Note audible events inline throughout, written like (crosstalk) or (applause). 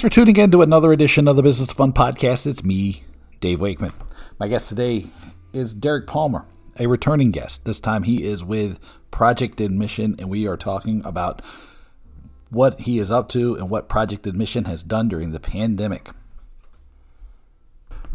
Thanks for tuning in to another edition of the Business Fun Podcast. It's me, Dave Wakeman. My guest today is Derek Palmer, a returning guest. This time he is with Project Admission, and we are talking about what he is up to and what Project Admission has done during the pandemic.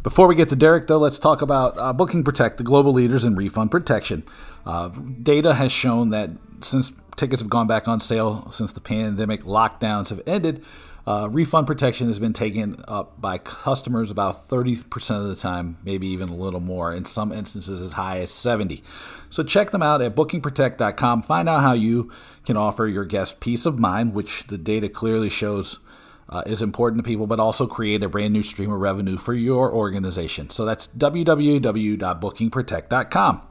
Before we get to Derek, though, let's talk about uh, Booking Protect, the global leaders in refund protection. Uh, data has shown that since tickets have gone back on sale, since the pandemic lockdowns have ended, uh, refund protection has been taken up by customers about 30% of the time, maybe even a little more, in some instances as high as 70. So check them out at bookingprotect.com. Find out how you can offer your guests peace of mind, which the data clearly shows uh, is important to people, but also create a brand new stream of revenue for your organization. So that's www.bookingprotect.com.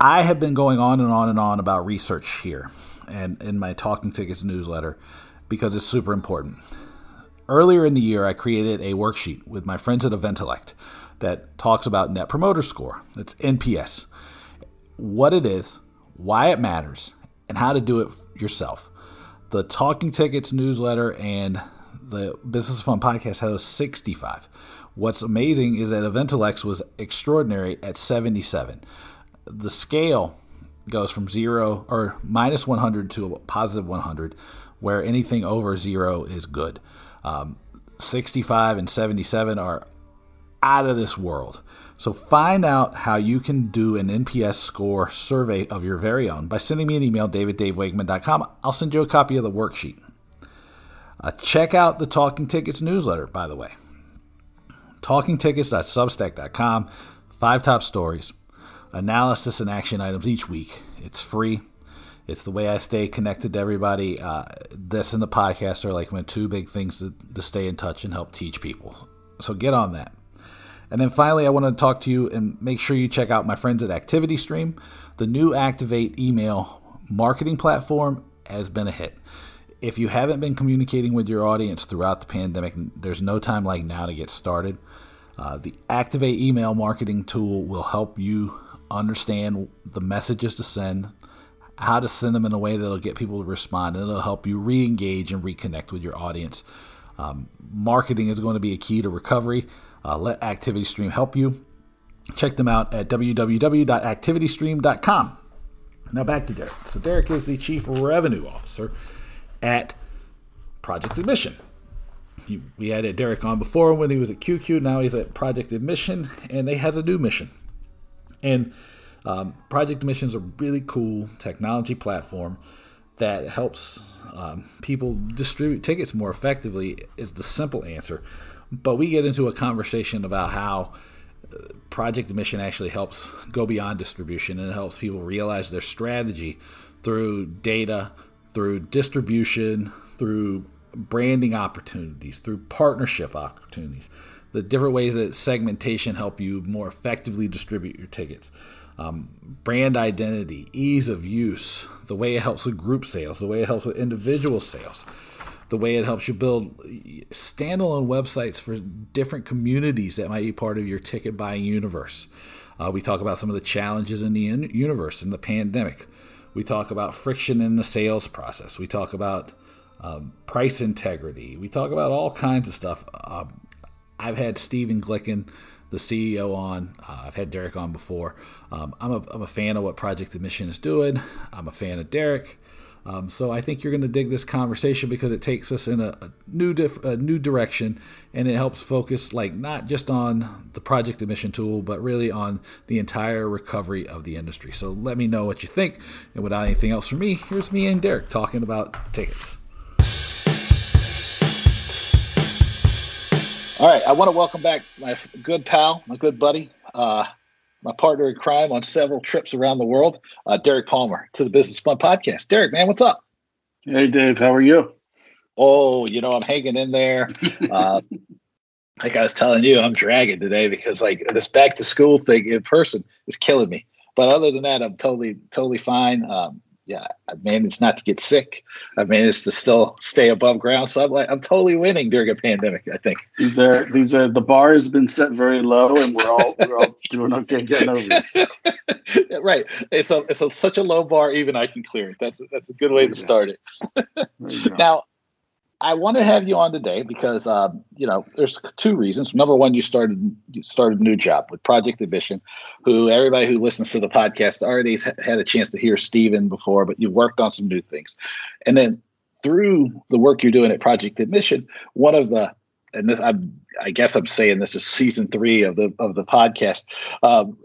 I have been going on and on and on about research here and in my Talking Tickets newsletter because it's super important. Earlier in the year, I created a worksheet with my friends at Eventellect that talks about Net Promoter Score. It's NPS, what it is, why it matters, and how to do it yourself the Talking Tickets newsletter and the Business Fun podcast had a 65. What's amazing is that Eventellect was extraordinary at 77. The scale goes from zero or minus 100 to a positive 100, where anything over zero is good. Um, 65 and 77 are out of this world. So find out how you can do an NPS score survey of your very own by sending me an email, daviddavewakeman.com. I'll send you a copy of the worksheet. Uh, check out the Talking Tickets newsletter, by the way. TalkingTickets.substack.com. Five top stories, analysis and action items each week. It's free. It's the way I stay connected to everybody. Uh, this and the podcast are like my two big things to, to stay in touch and help teach people. So get on that. And then finally, I want to talk to you and make sure you check out my friends at Activity Stream. The new Activate email marketing platform has been a hit. If you haven't been communicating with your audience throughout the pandemic, there's no time like now to get started. Uh, the Activate email marketing tool will help you understand the messages to send, how to send them in a way that'll get people to respond, and it'll help you re engage and reconnect with your audience. Um, marketing is going to be a key to recovery. Uh, let ActivityStream help you. Check them out at www.activitystream.com. Now back to Derek. So Derek is the Chief Revenue Officer at Project Admission. He, we had Derek on before when he was at QQ. Now he's at Project Admission, and they has a new mission. And um, Project is a really cool technology platform that helps um, people distribute tickets more effectively. Is the simple answer. But we get into a conversation about how uh, Project Admission actually helps go beyond distribution and helps people realize their strategy through data, through distribution, through branding opportunities, through partnership opportunities, the different ways that segmentation help you more effectively distribute your tickets. Um, brand identity, ease of use, the way it helps with group sales, the way it helps with individual sales the way it helps you build standalone websites for different communities that might be part of your ticket buying universe. Uh, we talk about some of the challenges in the in- universe in the pandemic. We talk about friction in the sales process. We talk about um, price integrity. We talk about all kinds of stuff. Uh, I've had Steven Glicken, the CEO, on. Uh, I've had Derek on before. Um, I'm, a, I'm a fan of what Project Admission is doing. I'm a fan of Derek. Um, so I think you're going to dig this conversation because it takes us in a, a new dif- a new direction, and it helps focus like not just on the project admission tool, but really on the entire recovery of the industry. So let me know what you think. And without anything else from me, here's me and Derek talking about tickets. All right, I want to welcome back my good pal, my good buddy, uh, my partner in crime on several trips around the world, uh, Derek Palmer, to the Business Fun Podcast. Derek, man, what's up? Hey, Dave, how are you? Oh, you know, I'm hanging in there. (laughs) Uh, like I was telling you, I'm dragging today because like this back to school thing in person is killing me. But other than that, I'm totally, totally fine. Um, yeah, I've managed not to get sick. I've managed to still stay above ground. So I'm like, I'm totally winning during a pandemic. I think these are these are the bar has been set very low, and we're all we're all (laughs) doing okay getting over it. right. It's a it's a, such a low bar, even I can clear it. That's that's a good way to start it. (laughs) now, I want to have you on today because um, you know there's two reasons. Number one, you started you started a new job with Project Admission, who everybody who listens to the podcast already had a chance to hear Steven before, but you've worked on some new things, and then through the work you're doing at Project Admission, one of the and this I'm, I guess I'm saying this is season three of the of the podcast. Um,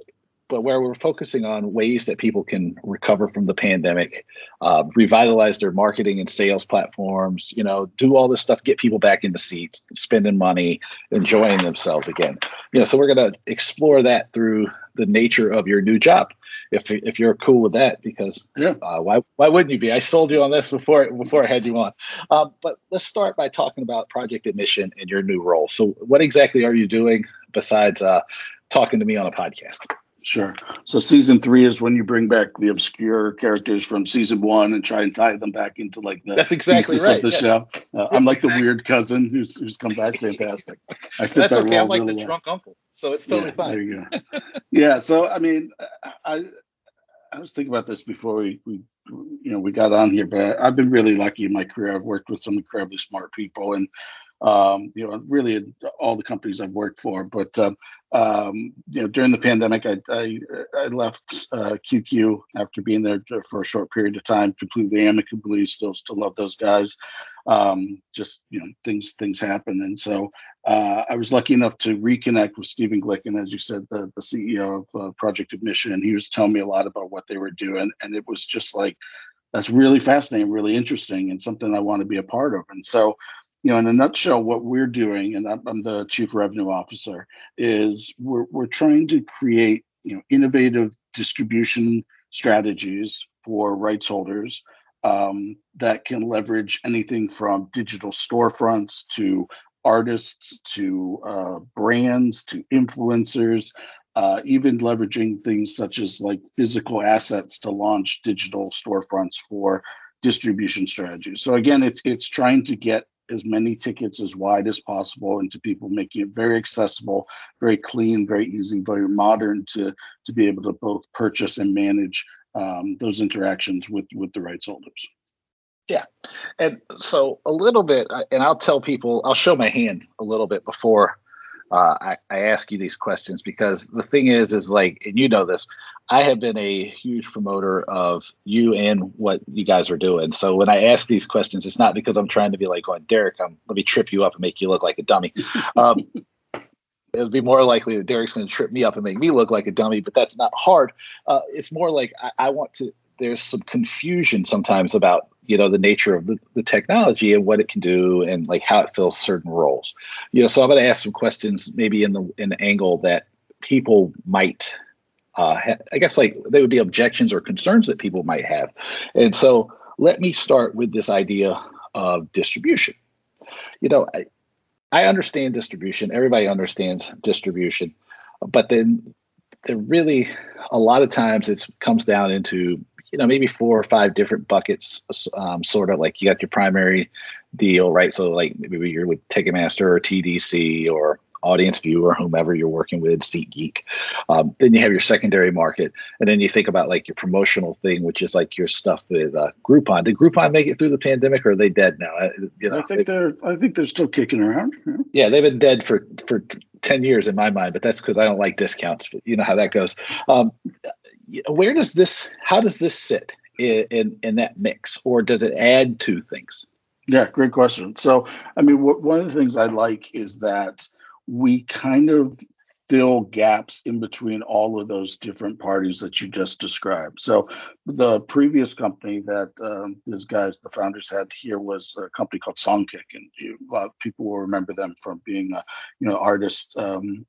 but where we're focusing on ways that people can recover from the pandemic, uh, revitalize their marketing and sales platforms, you know, do all this stuff, get people back in the seats, spending money, enjoying themselves again. You know, so we're going to explore that through the nature of your new job. If, if you're cool with that, because yeah. Uh, why why wouldn't you be? I sold you on this before before I had you on. Um, but let's start by talking about Project Admission and your new role. So, what exactly are you doing besides uh, talking to me on a podcast? Sure. So season three is when you bring back the obscure characters from season one and try and tie them back into like the that's exactly pieces right. of the yes. show. Uh, I'm like exactly. the weird cousin who's who's come back. Fantastic. I fit that's that okay. I'm like really the well. drunk uncle, so it's totally yeah, fine. There you go. yeah. So I mean, I I was thinking about this before we we you know we got on here, but I've been really lucky in my career. I've worked with some incredibly smart people and um, you know, really all the companies I've worked for. But um, um, you know, during the pandemic, I I, I left uh, QQ after being there for a short period of time, completely amicably. Still, still love those guys. Um, just you know, things things happen, and so uh, I was lucky enough to reconnect with Stephen Glicken, as you said, the the CEO of uh, Project Admission, and he was telling me a lot about what they were doing, and it was just like that's really fascinating, really interesting, and something I want to be a part of. And so you know, in a nutshell, what we're doing, and I'm the chief revenue officer, is we're we're trying to create you know innovative distribution strategies for rights holders um, that can leverage anything from digital storefronts to artists to uh, brands to influencers, uh, even leveraging things such as like physical assets to launch digital storefronts for distribution strategies. So again, it's it's trying to get as many tickets as wide as possible and to people making it very accessible very clean very easy very modern to to be able to both purchase and manage um, those interactions with with the rights holders. Yeah. And so a little bit and i'll tell people i'll show my hand a little bit before uh, I, I ask you these questions because the thing is, is like, and you know this, I have been a huge promoter of you and what you guys are doing. So when I ask these questions, it's not because I'm trying to be like, oh, Derek, I'm, let me trip you up and make you look like a dummy. (laughs) Um, it would be more likely that Derek's going to trip me up and make me look like a dummy, but that's not hard. Uh, it's more like I, I want to. There's some confusion sometimes about you know the nature of the, the technology and what it can do and like how it fills certain roles. You know so i'm going to ask some questions maybe in the in the angle that people might uh, ha- i guess like they would be objections or concerns that people might have. And so let me start with this idea of distribution. You know I, I understand distribution. Everybody understands distribution. But then there really a lot of times it comes down into you know maybe four or five different buckets um, sort of like you got your primary deal right so like maybe you're with ticketmaster or tdc or audience view or whomever you're working with SeatGeek. Um, then you have your secondary market, and then you think about like your promotional thing, which is like your stuff with uh, Groupon. Did Groupon make it through the pandemic, or are they dead now? Uh, you know, I think they're I think they're still kicking around. Yeah, yeah they've been dead for for 10 years in my mind, but that's because I don't like discounts. But you know how that goes. Um, where does this, how does this sit in, in, in, that mix, or does it add to things? Yeah, great question. So, I mean, w- one of the things I like is that we kind of fill gaps in between all of those different parties that you just described. So the previous company that um, these guys, the founders had here was a company called Songkick, and you, a lot of people will remember them from being, a, you know, artist um,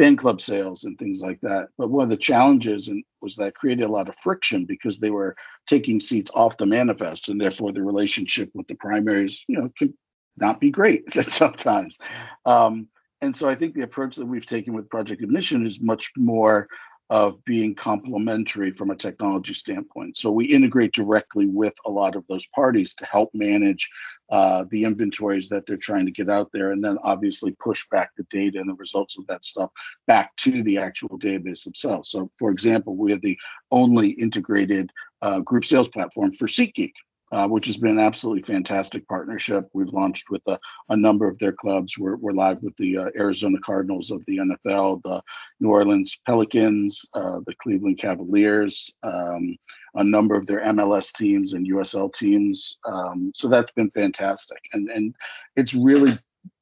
fan club sales and things like that. But one of the challenges and was that created a lot of friction because they were taking seats off the manifest, and therefore the relationship with the primaries, you know, could not be great (laughs) sometimes. Um, and so I think the approach that we've taken with Project Admission is much more of being complementary from a technology standpoint. So we integrate directly with a lot of those parties to help manage uh, the inventories that they're trying to get out there, and then obviously push back the data and the results of that stuff back to the actual database themselves. So, for example, we are the only integrated uh, group sales platform for SeatGeek. Uh, which has been an absolutely fantastic partnership. We've launched with a, a number of their clubs. We're, we're live with the uh, Arizona Cardinals of the NFL, the New Orleans Pelicans, uh, the Cleveland Cavaliers, um, a number of their MLS teams and USL teams. Um, so that's been fantastic, and and it's really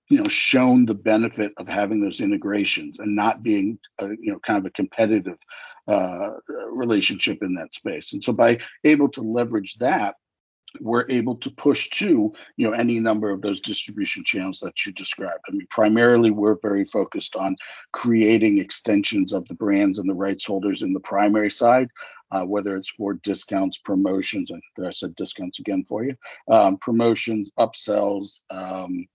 you know shown the benefit of having those integrations and not being a, you know kind of a competitive uh, relationship in that space and so by able to leverage that we're able to push to you know any number of those distribution channels that you described. I mean primarily we're very focused on creating extensions of the brands and the rights holders in the primary side uh, whether it's for discounts promotions and i said discounts again for you? Um, promotions upsells um,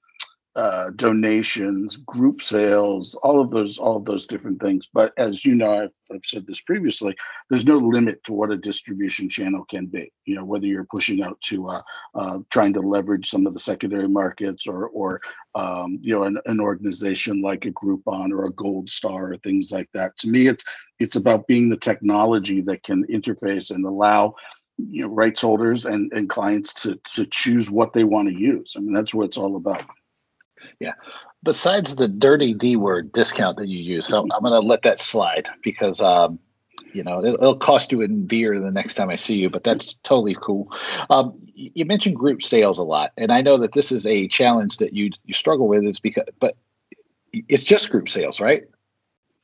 uh, donations, group sales, all of those, all of those different things. But as you know, I've, I've, said this previously. There's no limit to what a distribution channel can be. You know, whether you're pushing out to uh, uh, trying to leverage some of the secondary markets, or, or um, you know, an, an organization like a Groupon or a Gold Star or things like that. To me, it's it's about being the technology that can interface and allow you know rights holders and, and clients to to choose what they want to use. I mean, that's what it's all about. Yeah. Besides the dirty D word discount that you use, I'm, I'm going to let that slide because, um, you know, it, will cost you in beer the next time I see you, but that's totally cool. Um, you mentioned group sales a lot, and I know that this is a challenge that you you struggle with. Is because, but it's just group sales, right?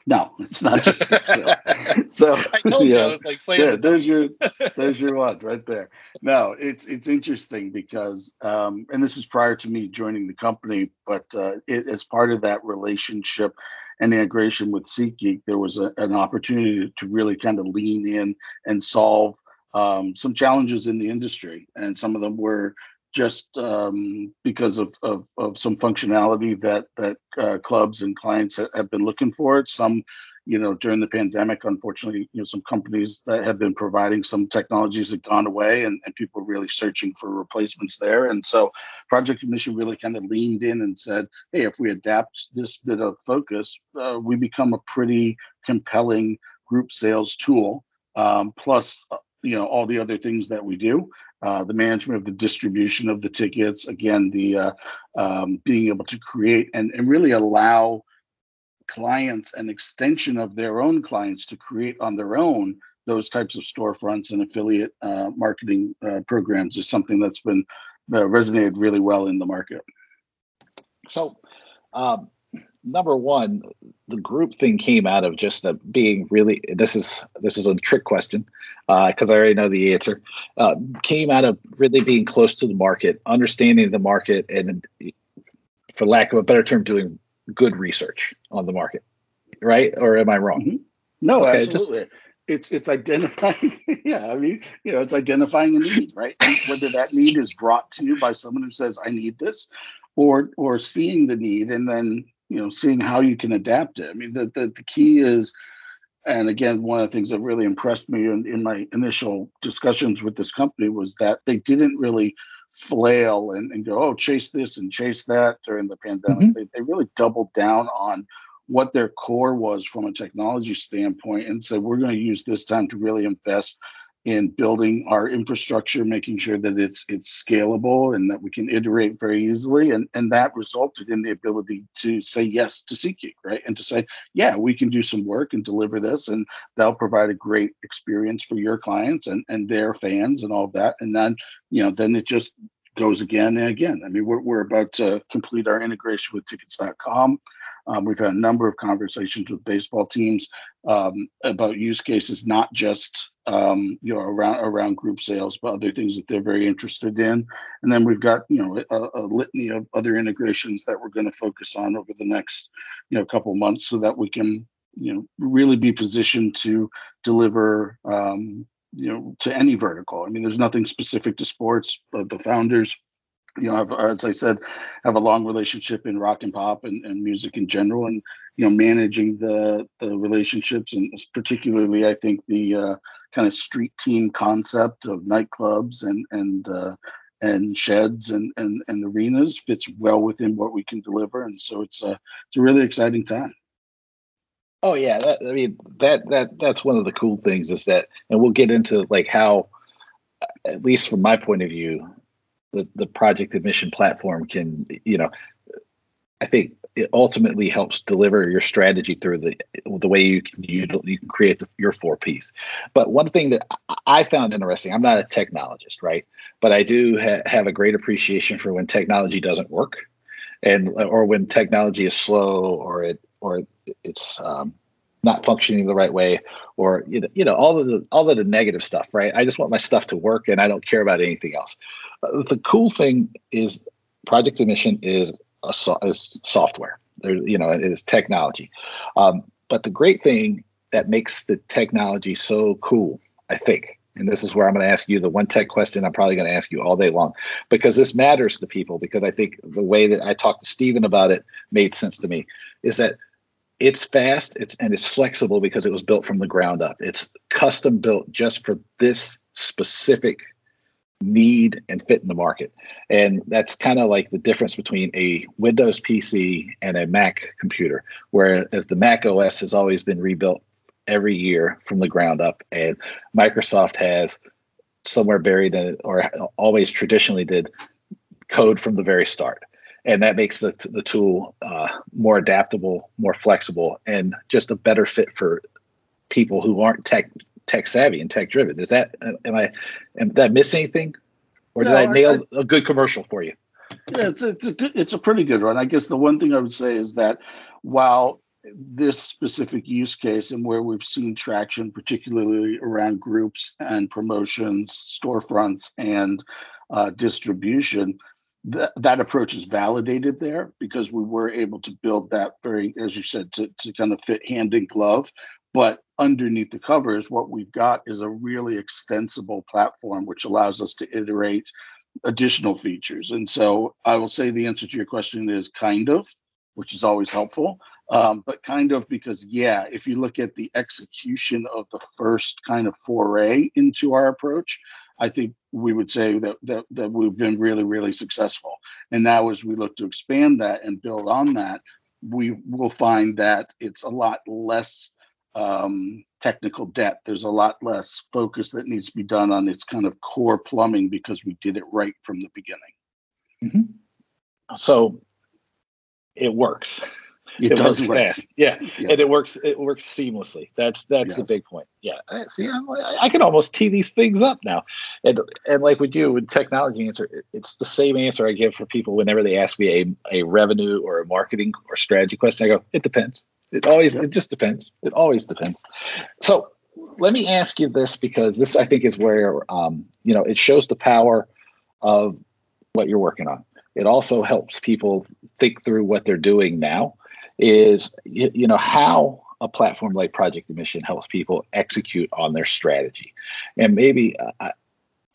No, it's not just (laughs) so I told yeah, you I was like playing. Yeah, there's your (laughs) there's your one right there. No, it's it's interesting because um, and this is prior to me joining the company, but uh, it, as part of that relationship and integration with SeatGeek, there was a, an opportunity to really kind of lean in and solve um, some challenges in the industry, and some of them were just um, because of, of, of, some functionality that that uh, clubs and clients ha- have been looking for. Some, you know, during the pandemic, unfortunately, you know, some companies that have been providing some technologies had gone away, and, and people were really searching for replacements there. And so, Project Admission really kind of leaned in and said, "Hey, if we adapt this bit of focus, uh, we become a pretty compelling group sales tool." Um, plus, uh, you know, all the other things that we do uh, the management of the distribution of the tickets, again, the uh, um, being able to create and, and really allow clients an extension of their own clients to create on their own those types of storefronts and affiliate uh, marketing uh, programs is something that's been uh, resonated really well in the market. So, um, number one, the group thing came out of just the being really. This is this is a trick question because uh, I already know the answer. Uh, came out of really being close to the market, understanding the market, and for lack of a better term, doing good research on the market. Right? Or am I wrong? Mm-hmm. No, okay, absolutely. Just, it's it's identifying (laughs) yeah i mean you know it's identifying a need right whether that need is brought to you by someone who says i need this or or seeing the need and then you know seeing how you can adapt it i mean the, the, the key is and again one of the things that really impressed me in, in my initial discussions with this company was that they didn't really flail and, and go oh chase this and chase that during the pandemic mm-hmm. they, they really doubled down on what their core was from a technology standpoint and said we're going to use this time to really invest in building our infrastructure, making sure that it's it's scalable and that we can iterate very easily. And, and that resulted in the ability to say yes to SeatGeek, right? And to say, yeah, we can do some work and deliver this, and that'll provide a great experience for your clients and, and their fans and all of that. And then, you know, then it just goes again and again. I mean, we're, we're about to complete our integration with tickets.com. Um, we've had a number of conversations with baseball teams um, about use cases, not just um, you know around around group sales, but other things that they're very interested in. And then we've got you know a, a litany of other integrations that we're going to focus on over the next you know couple months, so that we can you know really be positioned to deliver um, you know to any vertical. I mean, there's nothing specific to sports, but the founders you know, have, as I said, have a long relationship in rock and pop and, and music in general, and you know, managing the the relationships and particularly, I think the uh, kind of street team concept of nightclubs and and uh, and sheds and, and and arenas fits well within what we can deliver, and so it's a it's a really exciting time. Oh yeah, that, I mean that that that's one of the cool things is that, and we'll get into like how at least from my point of view, the the project admission platform can you know, I think it ultimately helps deliver your strategy through the the way you can you, you can create the, your four Ps. But one thing that I found interesting, I'm not a technologist, right? But I do ha- have a great appreciation for when technology doesn't work, and or when technology is slow or it or it's um, not functioning the right way or you know, you know all of the all of the negative stuff right i just want my stuff to work and i don't care about anything else the cool thing is project admission is a is software. There you know it is technology. Um, but the great thing that makes the technology so cool i think and this is where i'm going to ask you the one tech question i'm probably going to ask you all day long because this matters to people because i think the way that i talked to stephen about it made sense to me is that it's fast it's and it's flexible because it was built from the ground up. It's custom built just for this specific need and fit in the market. And that's kind of like the difference between a windows pc and a mac computer whereas the mac os has always been rebuilt every year from the ground up and microsoft has somewhere buried in or always traditionally did code from the very start. And that makes the the tool uh, more adaptable, more flexible, and just a better fit for people who aren't tech tech savvy and tech driven. Is that am I am that miss anything, or did no, I nail I, a good commercial for you? Yeah, it's it's a good, it's a pretty good one. I guess the one thing I would say is that while this specific use case and where we've seen traction, particularly around groups and promotions, storefronts, and uh, distribution, that that approach is validated there because we were able to build that very, as you said, to, to kind of fit hand in glove. But underneath the covers, what we've got is a really extensible platform which allows us to iterate additional features. And so I will say the answer to your question is kind of, which is always helpful. Um, but kind of because, yeah, if you look at the execution of the first kind of foray into our approach, I think we would say that, that that we've been really really successful and now as we look to expand that and build on that we will find that it's a lot less um, technical debt there's a lot less focus that needs to be done on its kind of core plumbing because we did it right from the beginning mm-hmm. so it works it, it works work. fast. Yeah. yeah. and it works. It works seamlessly. That's that's yes. the big point. Yeah. See, I, I can almost tee these things up now, and and like with you with technology answer, it's the same answer I give for people whenever they ask me a a revenue or a marketing or strategy question. I go, it depends. It always it just depends. It always depends. So let me ask you this because this I think is where um, you know it shows the power of what you're working on. It also helps people think through what they're doing now is you, you know how a platform like Project Admission helps people execute on their strategy, and maybe uh, I,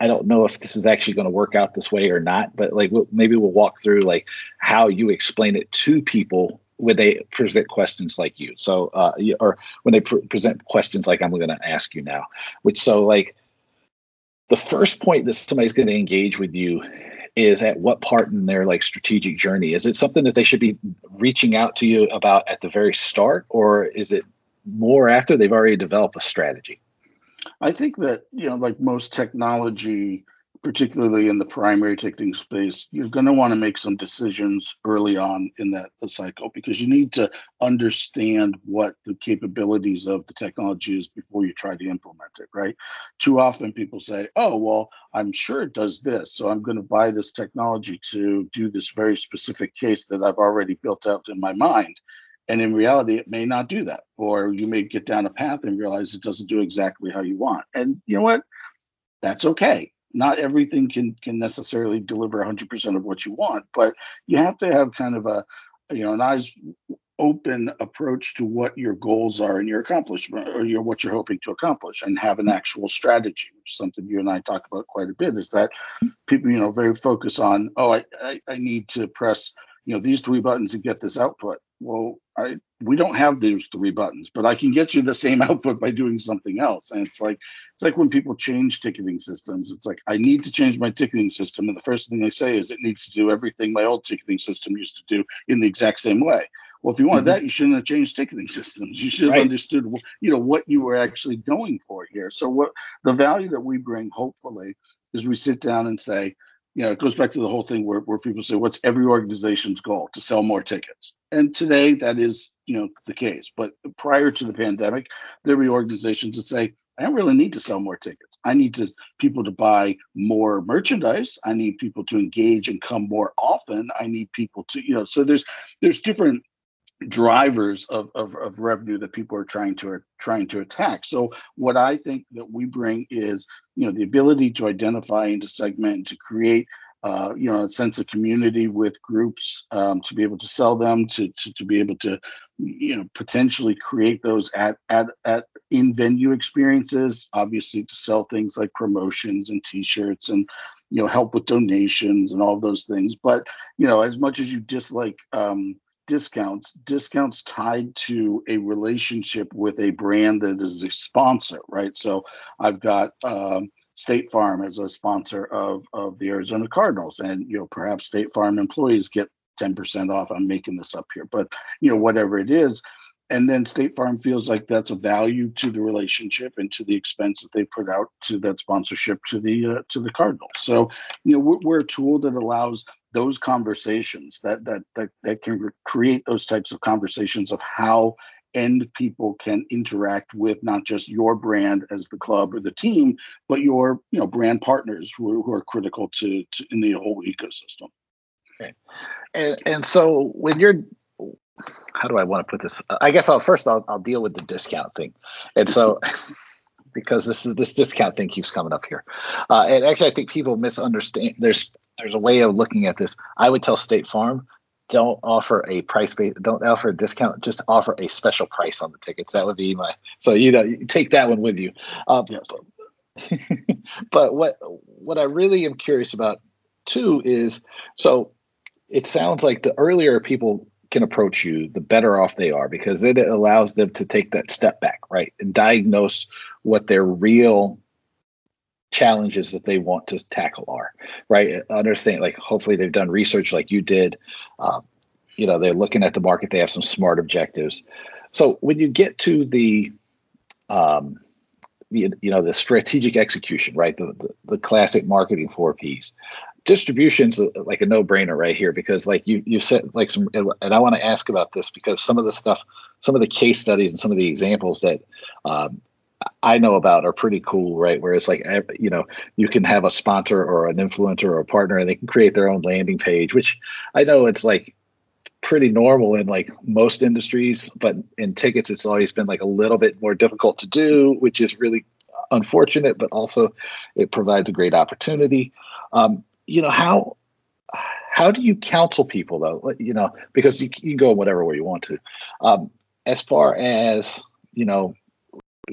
I don't know if this is actually going to work out this way or not, but like we'll, maybe we'll walk through like how you explain it to people when they present questions like you. So, uh, or when they pr- present questions like I'm going to ask you now, which so like the first point that somebody's going to engage with you is at what part in their like strategic journey is it something that they should be reaching out to you about at the very start or is it more after they've already developed a strategy i think that you know like most technology particularly in the primary ticketing space, you're going to want to make some decisions early on in that cycle because you need to understand what the capabilities of the technology is before you try to implement it, right? Too often people say, oh, well, I'm sure it does this. So I'm going to buy this technology to do this very specific case that I've already built out in my mind. And in reality, it may not do that. Or you may get down a path and realize it doesn't do exactly how you want. And you know what? That's okay not everything can can necessarily deliver 100% of what you want but you have to have kind of a you know an eyes open approach to what your goals are and your accomplishment or your what you're hoping to accomplish and have an actual strategy which is something you and i talk about quite a bit is that people you know very focused on oh I, I i need to press you know these three buttons and get this output well I we don't have those three buttons, but I can get you the same (laughs) output by doing something else. And it's like it's like when people change ticketing systems. It's like I need to change my ticketing system, and the first thing they say is it needs to do everything my old ticketing system used to do in the exact same way. Well, if you wanted mm-hmm. that, you shouldn't have changed ticketing (laughs) systems. You should have right. understood, you know, what you were actually going for here. So, what the value that we bring, hopefully, is we sit down and say, you know, it goes back to the whole thing where, where people say, what's every organization's goal? To sell more tickets. And today that is, you know, the case. But prior to the pandemic, there were organizations that say, I don't really need to sell more tickets. I need to people to buy more merchandise. I need people to engage and come more often. I need people to, you know, so there's there's different drivers of, of, of revenue that people are trying to are trying to attack. So what I think that we bring is, you know, the ability to identify and to segment and to create uh, you know, a sense of community with groups um, to be able to sell them, to, to to be able to, you know, potentially create those at at at in venue experiences. Obviously, to sell things like promotions and T-shirts and you know help with donations and all those things. But you know, as much as you dislike um, discounts, discounts tied to a relationship with a brand that is a sponsor, right? So I've got. Um, State Farm as a sponsor of of the Arizona Cardinals, and you know perhaps State Farm employees get 10% off. I'm making this up here, but you know whatever it is, and then State Farm feels like that's a value to the relationship and to the expense that they put out to that sponsorship to the uh, to the Cardinals. So you know we're a tool that allows those conversations that that that that can create those types of conversations of how end people can interact with not just your brand as the club or the team, but your you know brand partners who who are critical to, to in the whole ecosystem. Okay. And and so when you're how do I want to put this? I guess I'll first I'll, I'll deal with the discount thing. And so (laughs) because this is this discount thing keeps coming up here. Uh, and actually I think people misunderstand there's there's a way of looking at this. I would tell State Farm don't offer a price base don't offer a discount just offer a special price on the tickets that would be my so you know you take that one with you um, yes. (laughs) but what what i really am curious about too is so it sounds like the earlier people can approach you the better off they are because it allows them to take that step back right and diagnose what their real challenges that they want to tackle are right? Understand like hopefully they've done research like you did. Um, you know they're looking at the market they have some smart objectives. So when you get to the um, you, you know the strategic execution right? The, the, the classic marketing four p's. Distribution's like a no-brainer right here because like you you said like some and i want to ask about this because some of the stuff some of the case studies and some of the examples that um, I know about are pretty cool, right? Where it's like, you know, you can have a sponsor or an influencer or a partner and they can create their own landing page, which I know it's like pretty normal in like most industries, but in tickets, it's always been like a little bit more difficult to do, which is really unfortunate, but also it provides a great opportunity. Um, you know, how, how do you counsel people though? You know, because you, you can go whatever way you want to. Um, as far as, you know,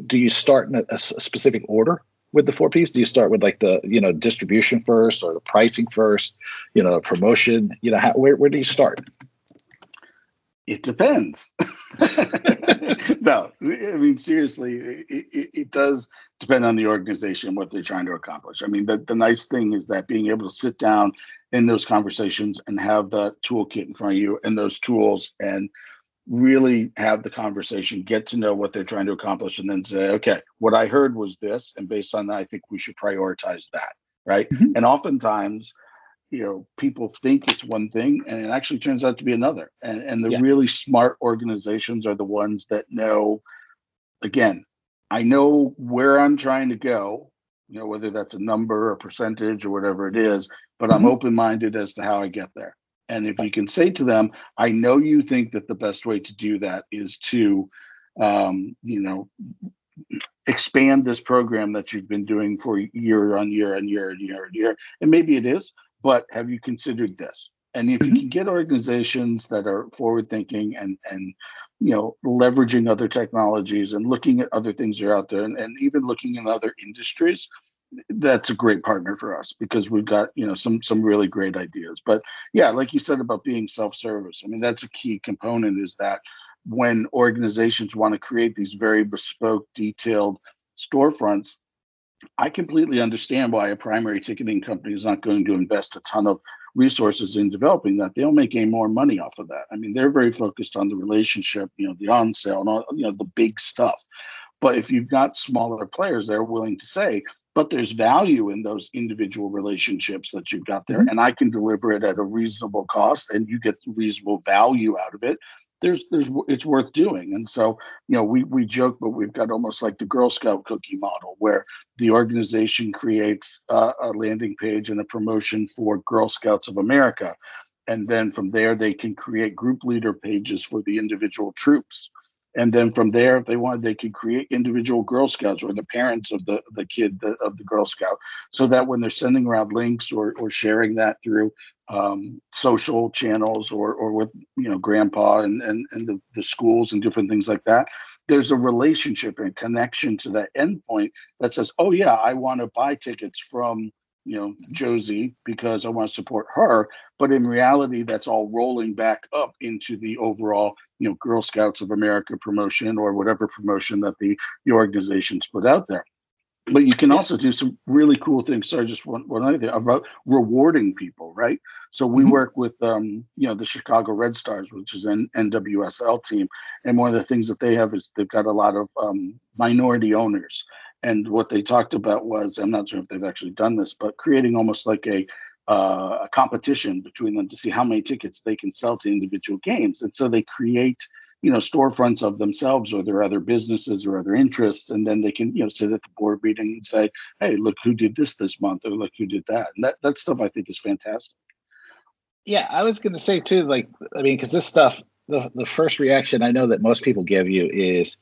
do you start in a, a specific order with the four P's? Do you start with like the you know distribution first or the pricing first? You know, promotion. You know, how, where where do you start? It depends. (laughs) no, I mean seriously, it, it, it, does depend on the organization what they're trying to accomplish. I mean, the, the nice thing is that being able to sit down in those conversations and have the toolkit in front of you and those tools and really have the conversation, get to know what they're trying to accomplish, and then say, okay, what I heard was this, and based on that, I think we should prioritize that, right? Mm-hmm. And oftentimes, you know, people think it's one thing, and it actually turns out to be another. And and the yeah. really smart organizations are the ones that know. Again, I know where I'm trying to go. You know, whether that's a number, a percentage, or whatever it is, but mm-hmm. I'm open minded as to how I get there. And if you can say to them, I know you think that the best way to do that is to, um, you know, expand this program that you've been doing for year on year and year and year and year. And maybe it is, but have you considered this? And if you mm-hmm. can get organizations that are forward thinking and and you know leveraging other technologies and looking at other things that are out there and, and even looking in other industries, that's a great partner for us because we've got you know some some really great ideas. But yeah like you said about being self-service i mean that's a key component is that when organizations want to create these very bespoke detailed storefronts i completely understand why a primary ticketing company is not going to invest a ton of resources in developing that. They'll make any more money off of that. I mean they're very focused on the relationship you know the on sale and all you know the big stuff. But if you've got smaller players, they're willing to say, but there's value in those individual relationships that you've got there mm-hmm. and i can deliver it at a reasonable cost and you get reasonable value out of it. There's there's it's worth doing. And so you know we we joke but we've got almost like the girl scout cookie model where the organization creates uh, a landing page and a promotion for girl scouts of america. And then from there they can create group leader pages for the individual troops and then from there if they wanted they could create individual girl scouts or the parents of the the kid of the girl scout so that when they're sending around links or or sharing that through um, social channels or or with you know grandpa and and, and the, the schools and different things like that there's a relationship and connection to that endpoint that says oh yeah i want to buy tickets from you know Josie because I want to support her, but in reality, that's all rolling back up into the overall you know Girl Scouts of America promotion or whatever promotion that the the organizations put out there. But you can also do some really cool things. Sorry, just one one other thing about rewarding people, right? So we mm-hmm. work with um, you know the Chicago Red Stars, which is an NWSL team, and one of the things that they have is they've got a lot of um, minority owners, and what they talked about was I'm not sure if they've actually done this, but creating almost like a uh, a competition between them to see how many tickets they can sell to individual games, and so they create you know storefronts of themselves or their other businesses or other interests and then they can you know sit at the board meeting and say hey look who did this this month or look who did that. And that that stuff i think is fantastic. Yeah i was going to say too like i mean because this stuff the, the first reaction i know that most people give you is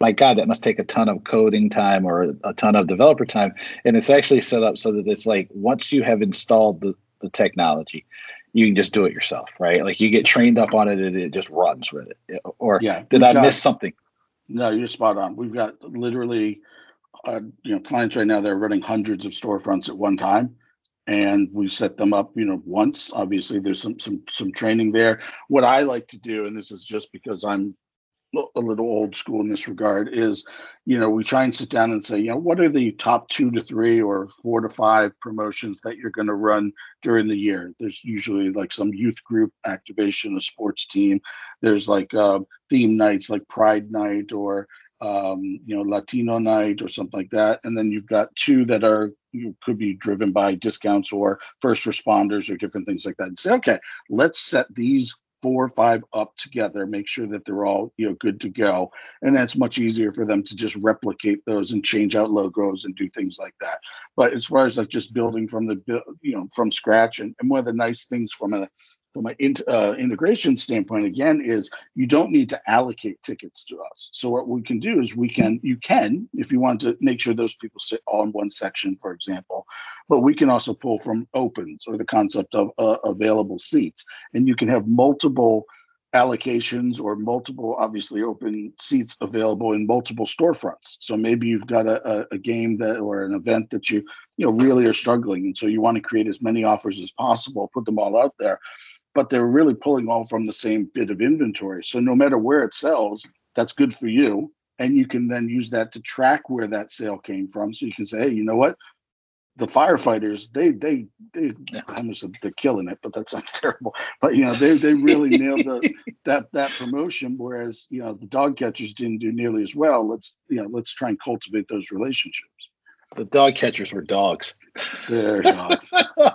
my God, that must take a ton of coding time or a ton of developer time. And it's actually set up so that it's like once you have installed the, the technology, you can just do it yourself, right? Like you get trained up on it and it just runs with it. Or yeah, did I got, miss something? No, you're spot on. We've got literally, uh, you know, clients right now. They're running hundreds of storefronts at one time, and we set them up. You know, once. Obviously, there's some some some training there. What I like to do, and this is just because I'm a little old school in this regard is you know we try and sit down and say you know what are the top two to three or four to five promotions that you're going to run during the year? There's usually like some youth group activation a sports team. There's like uh, theme nights like pride night or um, you know latino night or something like that. And then you've got two that are you could be driven by discounts or first responders or different things like that. And say okay let's set these four or five up together, make sure that they're all you know good to go, and that's much easier for them to just replicate those and change out logos and do things like that. But as far as like just building from the you know from scratch, and, and one of the nice things from a from an in, uh, integration standpoint again is you don't need to allocate tickets to us. So what we can do is we can you can if you want to make sure those people sit all in one section for example but we can also pull from opens or the concept of uh, available seats. And you can have multiple allocations or multiple obviously open seats available in multiple storefronts. So maybe you've got a, a, game that or an event that you you know really are struggling. And so you want to create as many offers as possible put them all out there but they're really pulling all from the same bit of inventory. So no matter where it sells, that's good for you. And you can then use that to track where that sale came from. So you can say, hey, you know what? The firefighters, they they they I almost they're killing it, but that sounds (laughs) terrible. But you know, they they really nailed the, (laughs) that that promotion, whereas you know the dog catchers didn't do nearly as well. Let's you know, let's try and cultivate those relationships. The dog catchers were dogs. They're dogs.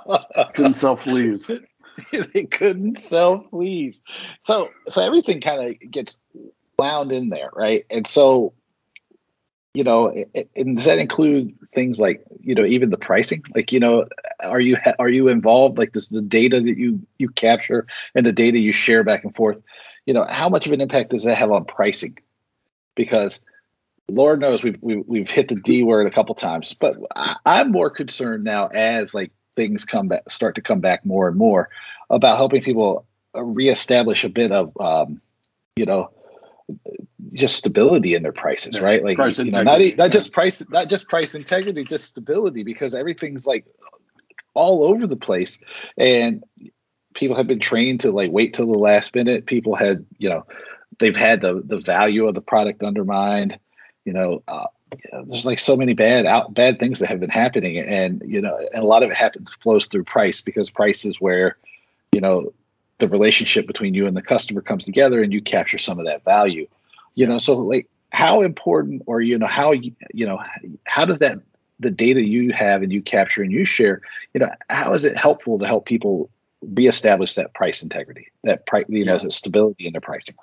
(laughs) Couldn't sell fleas. (laughs) they couldn't sell fleas. So so everything kind of gets wound in there, right? And so you know, and does that include things like you know even the pricing? Like you know, are you are you involved? Like does the data that you you capture and the data you share back and forth, you know, how much of an impact does that have on pricing? Because Lord knows we've we've, we've hit the D word a couple times, but I, I'm more concerned now as like things come back, start to come back more and more about helping people reestablish a bit of, um, you know, just stability in their prices, yeah, right? Like, price you know, not, not just price, not just price integrity, just stability, because everything's like all over the place, and people have been trained to like wait till the last minute. People had, you know, they've had the the value of the product undermined. You know, uh, Uh, there's like so many bad out bad things that have been happening. And you know and a lot of it happens flows through price because price is where you know the relationship between you and the customer comes together and you capture some of that value. You know so like how important or you know how you, you know how does that the data you have and you capture and you share, you know, how is it helpful to help people reestablish that price integrity, that price, you know, stability in their pricing?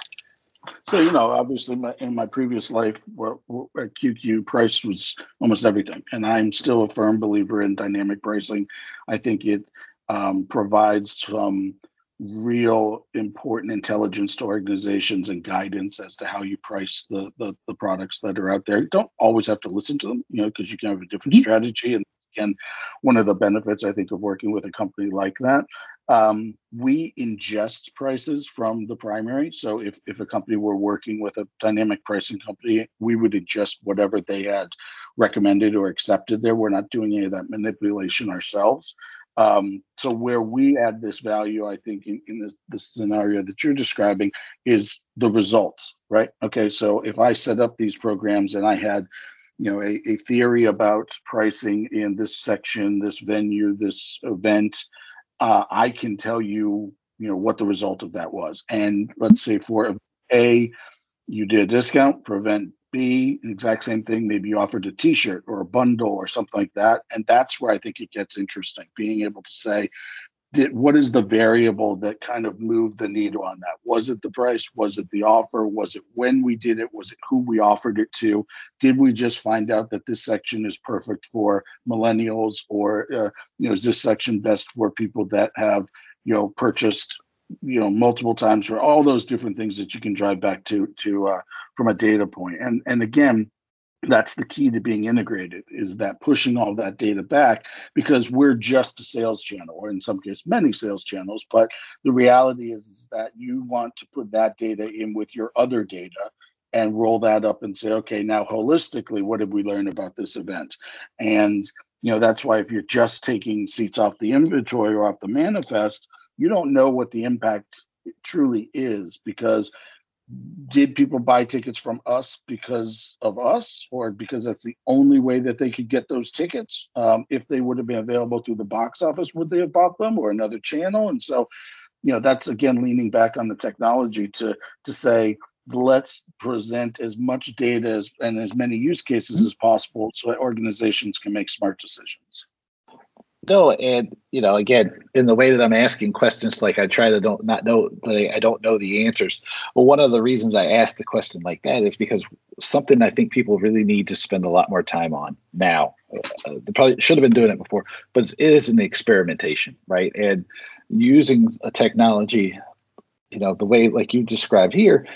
So you know, obviously, my, in my previous life, where, where at Qcue, price was almost everything, and I'm still a firm believer in dynamic pricing. I think it um, provides some real important intelligence to organizations and guidance as to how you price the, the, the products that are out there. You don't always have to listen to them, you know, because you can have a different mm-hmm. strategy. And again, one of the benefits I think of working with a company like that, um, we ingest prices from the primary. So if, if a company were working with a dynamic pricing company, we would ingest whatever they had recommended or accepted there. We're not doing any of that manipulation ourselves. Um, so where we add this value, I think, in, in this, this scenario that you're describing, is the results, right? Okay, so if I set up these programs and I had, you know, a, a theory about pricing in this section, this venue, this event, uh, I can tell you, you know, what the result of that was. And let's say for A, you did a discount. For event B, exact same thing. Maybe you offered a T-shirt or a bundle or something like that, and that's where I think it gets interesting. Being able to say, did, what is the variable that kind of moved the needle on that? Was it the price? Was it the offer? Was it when we did it? Was it who we offered it to? Did we just find out that this section is perfect for millennials, or uh, you know, is this section best for people that have you know purchased you know multiple times for all those different things that you can drive back to to uh, from a data point and and again that's the key to being integrated is that pushing all that data back because we're just a sales channel or in some cases many sales channels but the reality is, is that you want to put that data in with your other data and roll that up and say okay now holistically what did we learn about this event? And you know that's why if you're just taking seats off the inventory or off the manifest you don't know what the impact truly is because did people buy tickets from us because of us or because that's the only way that they could get those tickets. Um, if they would have been available through the box office would they have bought them or another channel? And so you know that's again leaning back on the technology to to say let's present as much data as, and as many use cases as possible so that organizations can make smart decisions no, and you know, again, in the way that I'm asking questions, like I try to don't not know, I don't know the answers. Well, one of the reasons I ask the question like that is because something I think people really need to spend a lot more time on now. Uh, they probably should have been doing it before, but it is in the experimentation, right? And using a technology, you know, the way like you described here,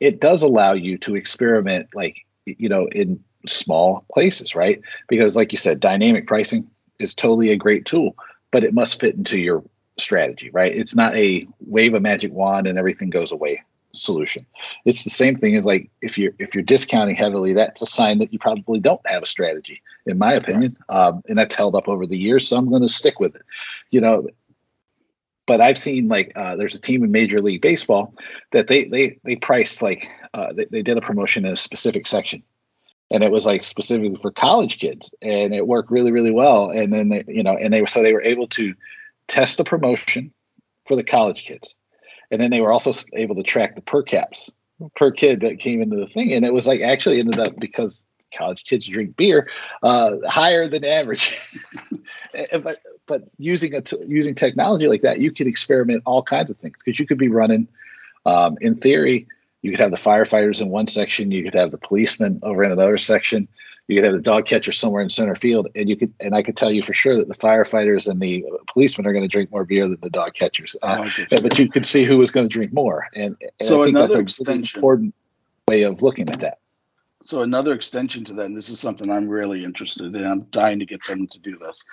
it does allow you to experiment, like you know, in small places, right? Because, like you said, dynamic pricing is totally a great tool, but it must fit into your strategy, right? It's not a wave a magic wand and everything goes away solution. It's the same thing as like if you're if you're discounting heavily, that's a sign that you probably don't have a strategy, in my opinion. Um, and that's held up over the years, so I'm going to stick with it. You know, but I've seen like uh, there's a team in Major League Baseball that they they they priced like uh, they, they did a promotion in a specific section and it was like specifically for college kids and it worked really really well and then they, you know and they were so they were able to test the promotion for the college kids and then they were also able to track the per caps per kid that came into the thing and it was like actually ended up because college kids drink beer uh, higher than average. (laughs) But but using a t- using technology like that you can experiment all kinds of things because you could be running um, in theory you could have the firefighters in one section, you could have the policemen over in another section, you could have the dog catcher somewhere in center field, and you could and I could tell you for sure that the firefighters and the policemen are going to drink more beer than the dog catchers. Uh, oh, but you could see who was going to drink more, and, and so another extension, important way of looking at that. So another extension to that, and this is something I'm really interested in. I'm dying to get someone to do this.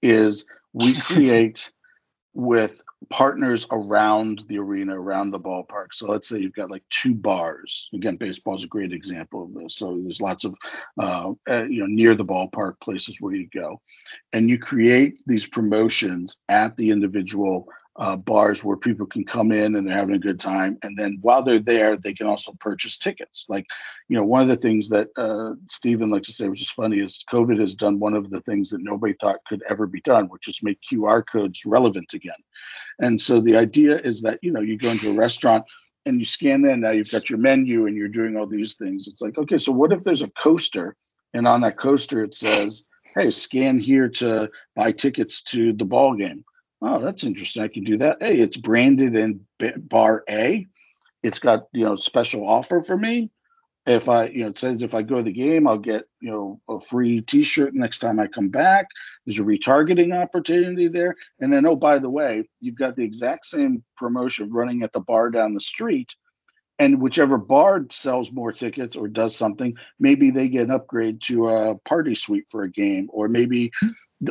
Is we (laughs) create with partners around the arena, around the ballpark. So let's say you've got like two bars. Again, baseball is a great example of this. So there's lots of, uh, uh, you know, near the ballpark places where you go, and you create these promotions at the individual uh, bars where people can come in and they're having a good time. And then while they're there, they can also purchase tickets. Like, you know, one of the things that uh, Stephen likes to say, which is funny, is COVID has done one of the things that nobody thought could ever be done, which is make QR codes relevant again. And so the idea is that, you know, you go into a restaurant and you scan in, now you've got your menu and you're doing all these things. It's like, okay, so what if there's a coaster and on that coaster it says, hey, scan here to buy tickets to the ball game. Oh, that's interesting. I can do that. Hey, it's branded in bar A. It's got you know special offer for me. If I you know it says if I go to the game, I'll get you know a free T-shirt next time I come back. There's a retargeting opportunity there, and then oh by the way, you've got the exact same promotion running at the bar down the street and whichever bar sells more tickets or does something, maybe they get an upgrade to a party suite for a game, or maybe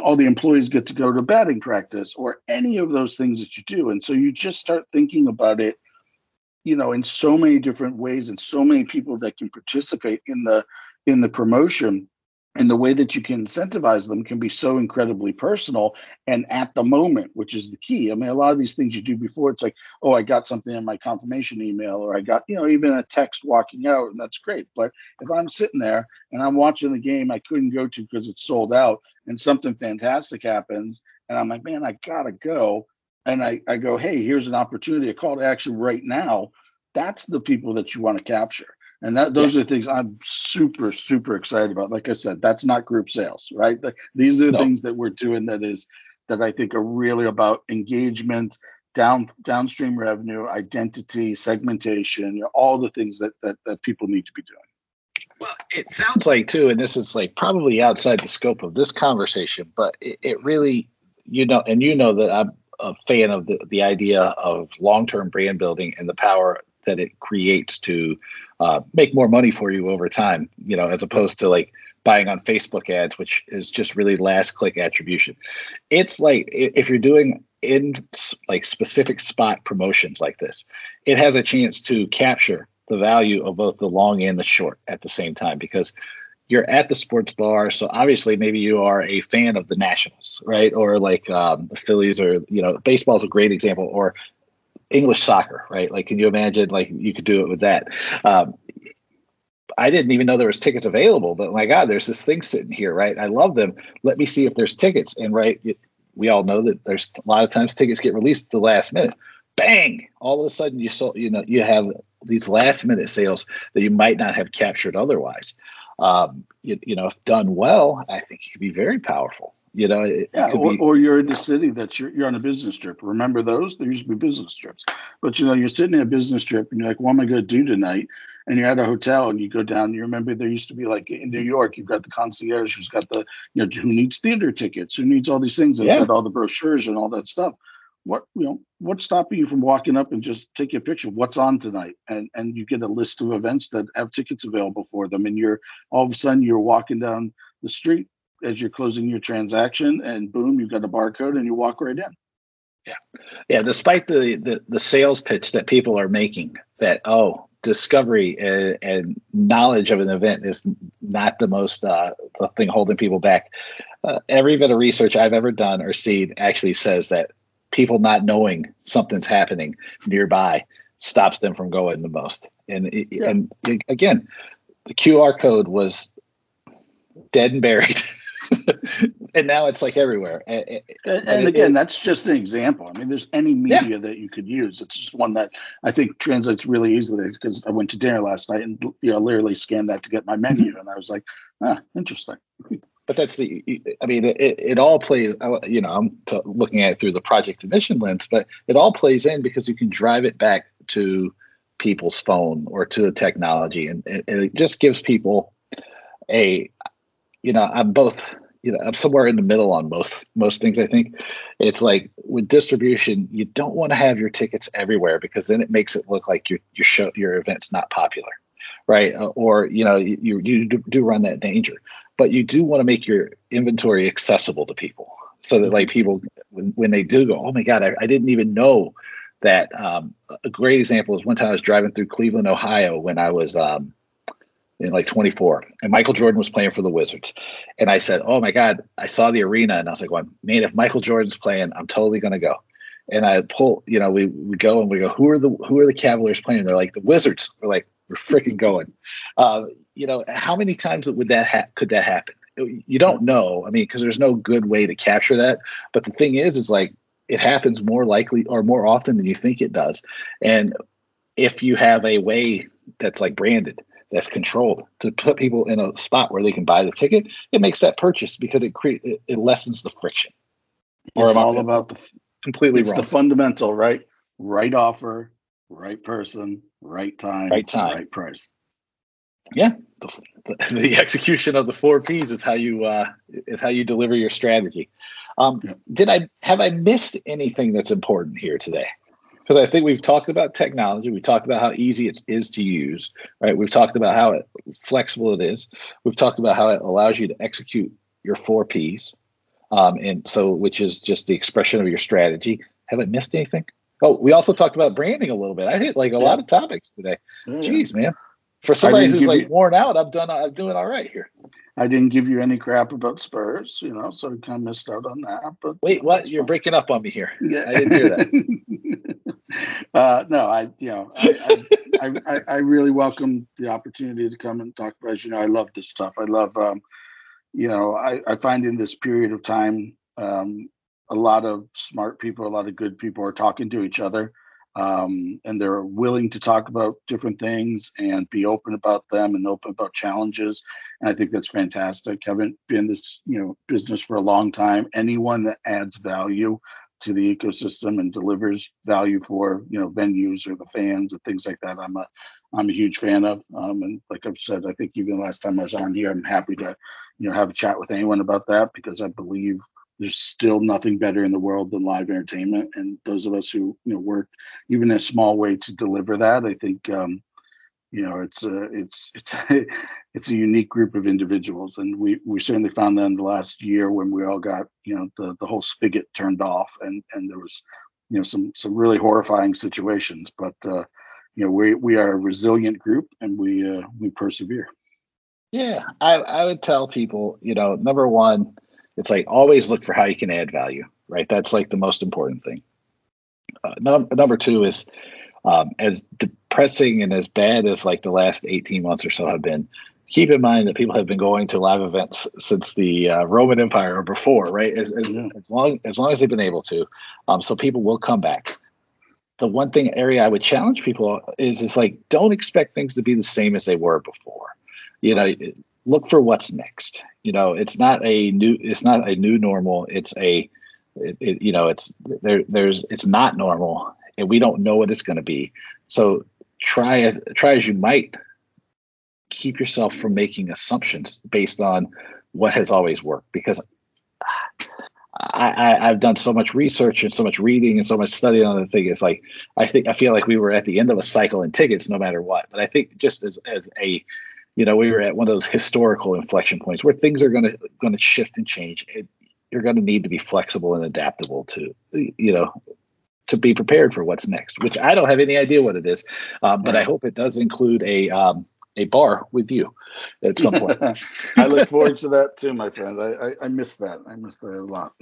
all the employees get to go to batting practice, or any of those things that you do. And so you just start thinking about it, you know, in so many different ways, and so many people that can participate in the in the promotion and the way that you can incentivize them can be so incredibly personal and at the moment which is the key. I mean a lot of these things you do before it's like oh i got something in my confirmation email or i got you know even a text walking out and that's great. But if i'm sitting there and i'm watching the game i couldn't go to because it's sold out and something fantastic happens and i'm like man i gotta go and i, I go hey here's an opportunity a call to action right now that's the people that you want to capture and that those yeah. are things I'm super super excited about. Like I said, that's not group sales, right? These are no. things that we're doing that is that I think are really about engagement, down downstream revenue, identity, segmentation, you know, all the things that, that that people need to be doing. Well, it sounds like too, and this is like probably outside the scope of this conversation, but it, it really, you know, and you know that I'm a fan of the, the idea of long-term brand building and the power that it creates to uh, make more money for you over time, you know, as opposed to like buying on Facebook ads, which is just really last click attribution. It's like if you're doing in like specific spot promotions like this, it has a chance to capture the value of both the long and the short at the same time because you're at the sports bar so obviously maybe you are a fan of the nationals right or like um, the phillies or you know baseball is a great example or English soccer, right? Like, can you imagine? Like, you could do it with that. Um, I didn't even know there was tickets available, but my God, there's this thing sitting here, right? I love them. Let me see if there's tickets. And right, we all know that there's a lot of times tickets get released at the last minute. Bang! All of a sudden, you saw, you know, you have these last minute sales that you might not have captured otherwise. Um, you, you know, if done well, I think it could be very powerful. You know, yeah, or, be, or, you're in the city that you're, you're on a business trip. Remember those? There used to be business trips. But you know, you're sitting in a business trip and you're like, what am I going to do tonight? And you're at a hotel and you go down. You remember there used to be like in New York, you've got the concierge who's got the, you know, who needs theater tickets, who needs all these things, and yeah. all the brochures and all that stuff. What you know, what's stopping you from walking up and just take a picture? What's on tonight? And and you get a list of events that have tickets available for them, and you're all of a sudden you're walking down the street as you're closing your transaction, and boom, you've got a barcode, and you walk right in. Yeah, yeah. Despite the the, the sales pitch that people are making, that oh, discovery and, and knowledge of an event is not the most uh, the thing holding people back. Uh, every bit of research I've ever done or seen actually says that people not knowing something's happening nearby stops them from going the most. And yeah. and again, the QR code was dead and buried. (laughs) (laughs) and now it's like everywhere. And, and, and again, it, that's just an example. I mean, there's any media yeah. that you could use. It's just one that I think translates really easily because I went to dinner last night and you know literally scanned that to get my menu, and I was like, ah, interesting. (laughs) But that's the. I mean, it, it all plays. You know, I'm t- looking at it through the Project Admission lens, but it all plays in because you can drive it back to people's phone or to the technology, and it, it just gives people a you know, I'm both you know i'm somewhere in the middle on most most things i think. It's like with distribution you don't want to have your tickets everywhere because then it makes it look like your your show your event's not popular right? Uh, or you know you, you do run that danger. But you do want to make your inventory accessible to people so that like people when, when they do go oh my god I, I didn't even know that um, a great example is one time i was driving through cleveland ohio when i was um, in like 24 and Michael Jordan was playing for the Wizards. And I said, Oh my God, I saw the arena and I was like, well, man, if Michael Jordan's playing, I'm totally going to go. And I pull, you know, we, we go and we go, who are the, who are the Cavaliers playing? They're like the Wizards. We're like, we're freaking going. Uh, you know, how many times would that ha- could that happen? You don't know. I mean, cause there's no good way to capture that. But the thing is, is like, it happens more likely or more often than you think it does. And if you have a way that's like branded, that's controlled to put people in a spot where they can buy the ticket. It makes that purchase because it creates it, it lessens the friction. Or it's all about the completely it's wrong. the fundamental, right? Right offer, right person, right time, right time, right price. Yeah, the, the, (laughs) the execution of the four P's is how you uh, is how you deliver your strategy. Um, yeah. Did I have I missed anything that's important here today? Because I think we've talked about technology, we talked about how easy it is to use, right? We've talked about how it, flexible it is. We've talked about how it allows you to execute your four P's, um, and so which is just the expression of your strategy. Have I missed anything? Oh, we also talked about branding a little bit. I hit like a yeah. lot of topics today. Yeah. Jeez, man. For somebody who's like you, worn out, I'm done. I'm doing all right here. I didn't give you any crap about Spurs, you know, so I kind of missed out on that. But wait, what? You're breaking up on me here. Yeah, I didn't hear that. (laughs) uh, no, I, you know, I, I, I, I, really welcome the opportunity to come and talk about. You know, I love this stuff. I love, um, you know, I, I find in this period of time, um, a lot of smart people, a lot of good people are talking to each other um, and they're willing to talk about different things and be open about them and open about challenges. And I think that's fantastic. Haven't been this you know business for a long time. Anyone that adds value to the ecosystem and delivers value for you know venues or the fans and things like that, I'm a I'm a huge fan of. Um, and like I've said, I think even last time I was on here, I'm happy to you know have a chat with anyone about that because I believe there's still nothing better in the world than live entertainment. And those of us who you know work even in a small way to deliver that i think um, you know it's a it's it's (laughs) it's a unique group of individuals. And we we certainly found that in the last year when we all got you know the the whole spigot turned off and and there was you know some some really horrifying situations. But uh you know we we are a resilient group and we uh we persevere. Yeah i i would tell people you know number one it's like always look for how you can add value, right? That's like the most important thing. Uh, num- number two is um, as depressing and as bad as like the last 18 months or so have been, keep in mind that people have been going to live events since the uh, Roman Empire or before, right? As, as, as, long as long as they've been able to, um, so people will come back. The one thing area I would challenge people is is like don't expect things to be the same as they were before. You know, look for what's next. You know, it's not a new it's not a new normal. It's a it, it, you know, it's there there's it's not normal and we don't know what it's going to be. So try as try as you might keep yourself from making assumptions based on what has always worked because I, have done so much research and so much reading and so much study on the thing. It's like I think I feel like we were at the end of a cycle in tickets, no matter what. But I think just as as a you know, we were at one of those historical inflection points where things are going to going to shift and change. It, you're going to need to be flexible and adaptable to, you know, to be prepared for what's next. Which I don't have any idea what it is, um, but I hope it does include a um, a bar with you at some point. (laughs) I look forward to that too, my friend. I, I I miss that. I miss that a lot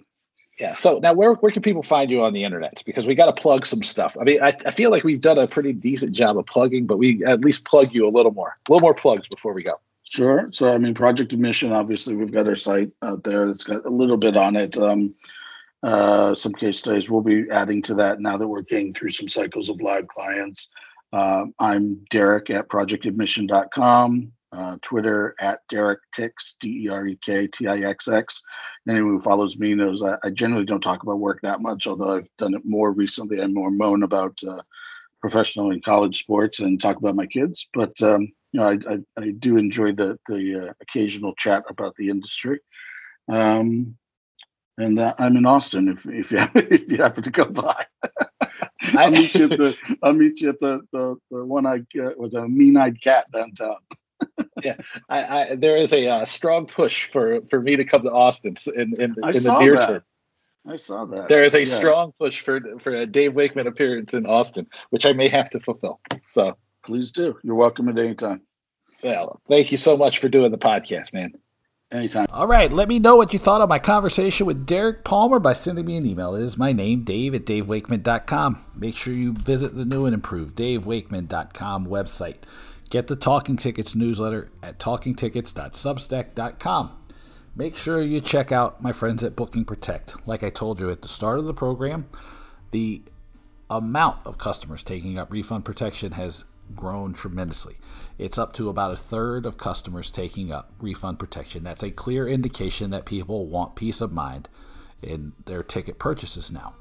yeah. So now, where where can people find you on the internet? Because we got to plug some stuff. I mean, I, I feel like we've done a pretty decent job of plugging, but we at least plug you a little more, a little more plugs before we go. Sure. So, I mean, Project Admission, obviously, we've got our site out there. It's got a little bit on it. Um, uh, some case studies. We'll be adding to that now that we're getting through some cycles of live clients. Uh, I'm Derek at projectadmission.com uh, Twitter at Derek Tix, D E R E K T I X X. Anyone who follows me knows I, I, generally don't talk about work that much, although I've done it more recently. I'm more moan about uh, professional and college sports and talk about my kids. But um, you know, I, I, I, do enjoy the the uh, occasional chat about the industry. Um, and that I'm in Austin if if you (laughs) if you happen to come by. (laughs) I'll meet you at the I'll meet you at the the, the one I uh, was a mean eyed cat downtown yeah, I, I, there is a uh, strong push for for me to come to Austin in in, in the near that. term. I saw that. There is a yeah. strong push for for a Dave Wakeman appearance in Austin, which I may have to fulfill. So please do. You're welcome at any time. Well, thank you so much for doing the podcast, man. Anytime. All right. Let me know what you thought of my conversation with Derek Palmer by sending me an email. It is my name, Dave at DaveWakeman.com. Make sure you visit the new and improved DaveWakeman.com website. Get the Talking Tickets newsletter at talkingtickets.substack.com. Make sure you check out my friends at Booking Protect. Like I told you at the start of the program, the amount of customers taking up refund protection has grown tremendously. It's up to about a third of customers taking up refund protection. That's a clear indication that people want peace of mind in their ticket purchases now.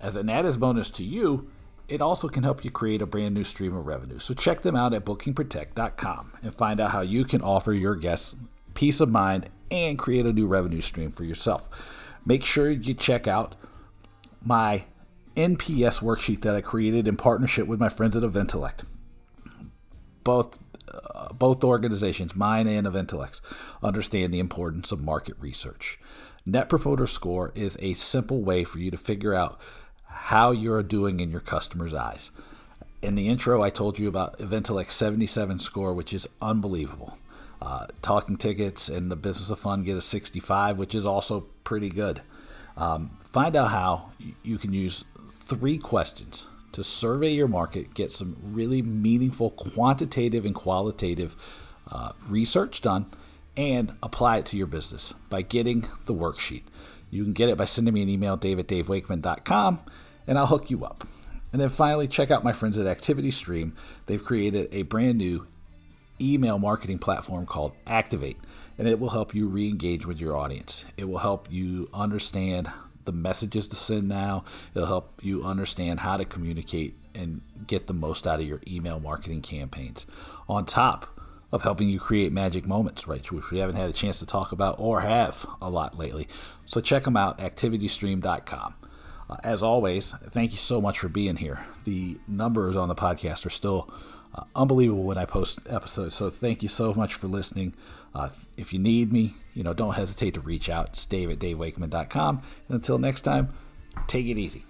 As an added bonus to you, it also can help you create a brand new stream of revenue. So check them out at bookingprotect.com and find out how you can offer your guests peace of mind and create a new revenue stream for yourself. Make sure you check out my NPS worksheet that I created in partnership with my friends at Eventellect. Both uh, both organizations, mine and Eventellect, understand the importance of market research. Net Promoter Score is a simple way for you to figure out how you're doing in your customer's eyes. In the intro, I told you about Eventellect 77 score, which is unbelievable. Uh, talking tickets and the business of fun get a 65, which is also pretty good. Um, find out how you can use three questions to survey your market, get some really meaningful quantitative and qualitative uh, research done, and apply it to your business by getting the worksheet. You can get it by sending me an email, dave@davewakeman.com, and I'll hook you up. And then finally, check out my friends at Activity Stream. They've created a brand new email marketing platform called Activate, and it will help you re engage with your audience. It will help you understand the messages to send now, it'll help you understand how to communicate and get the most out of your email marketing campaigns. On top, of helping you create magic moments, right? Which we haven't had a chance to talk about or have a lot lately. So check them out, activitystream.com. Uh, as always, thank you so much for being here. The numbers on the podcast are still uh, unbelievable when I post episodes. So thank you so much for listening. Uh, if you need me, you know, don't hesitate to reach out. It's dave at davewakeman.com. And until next time, take it easy.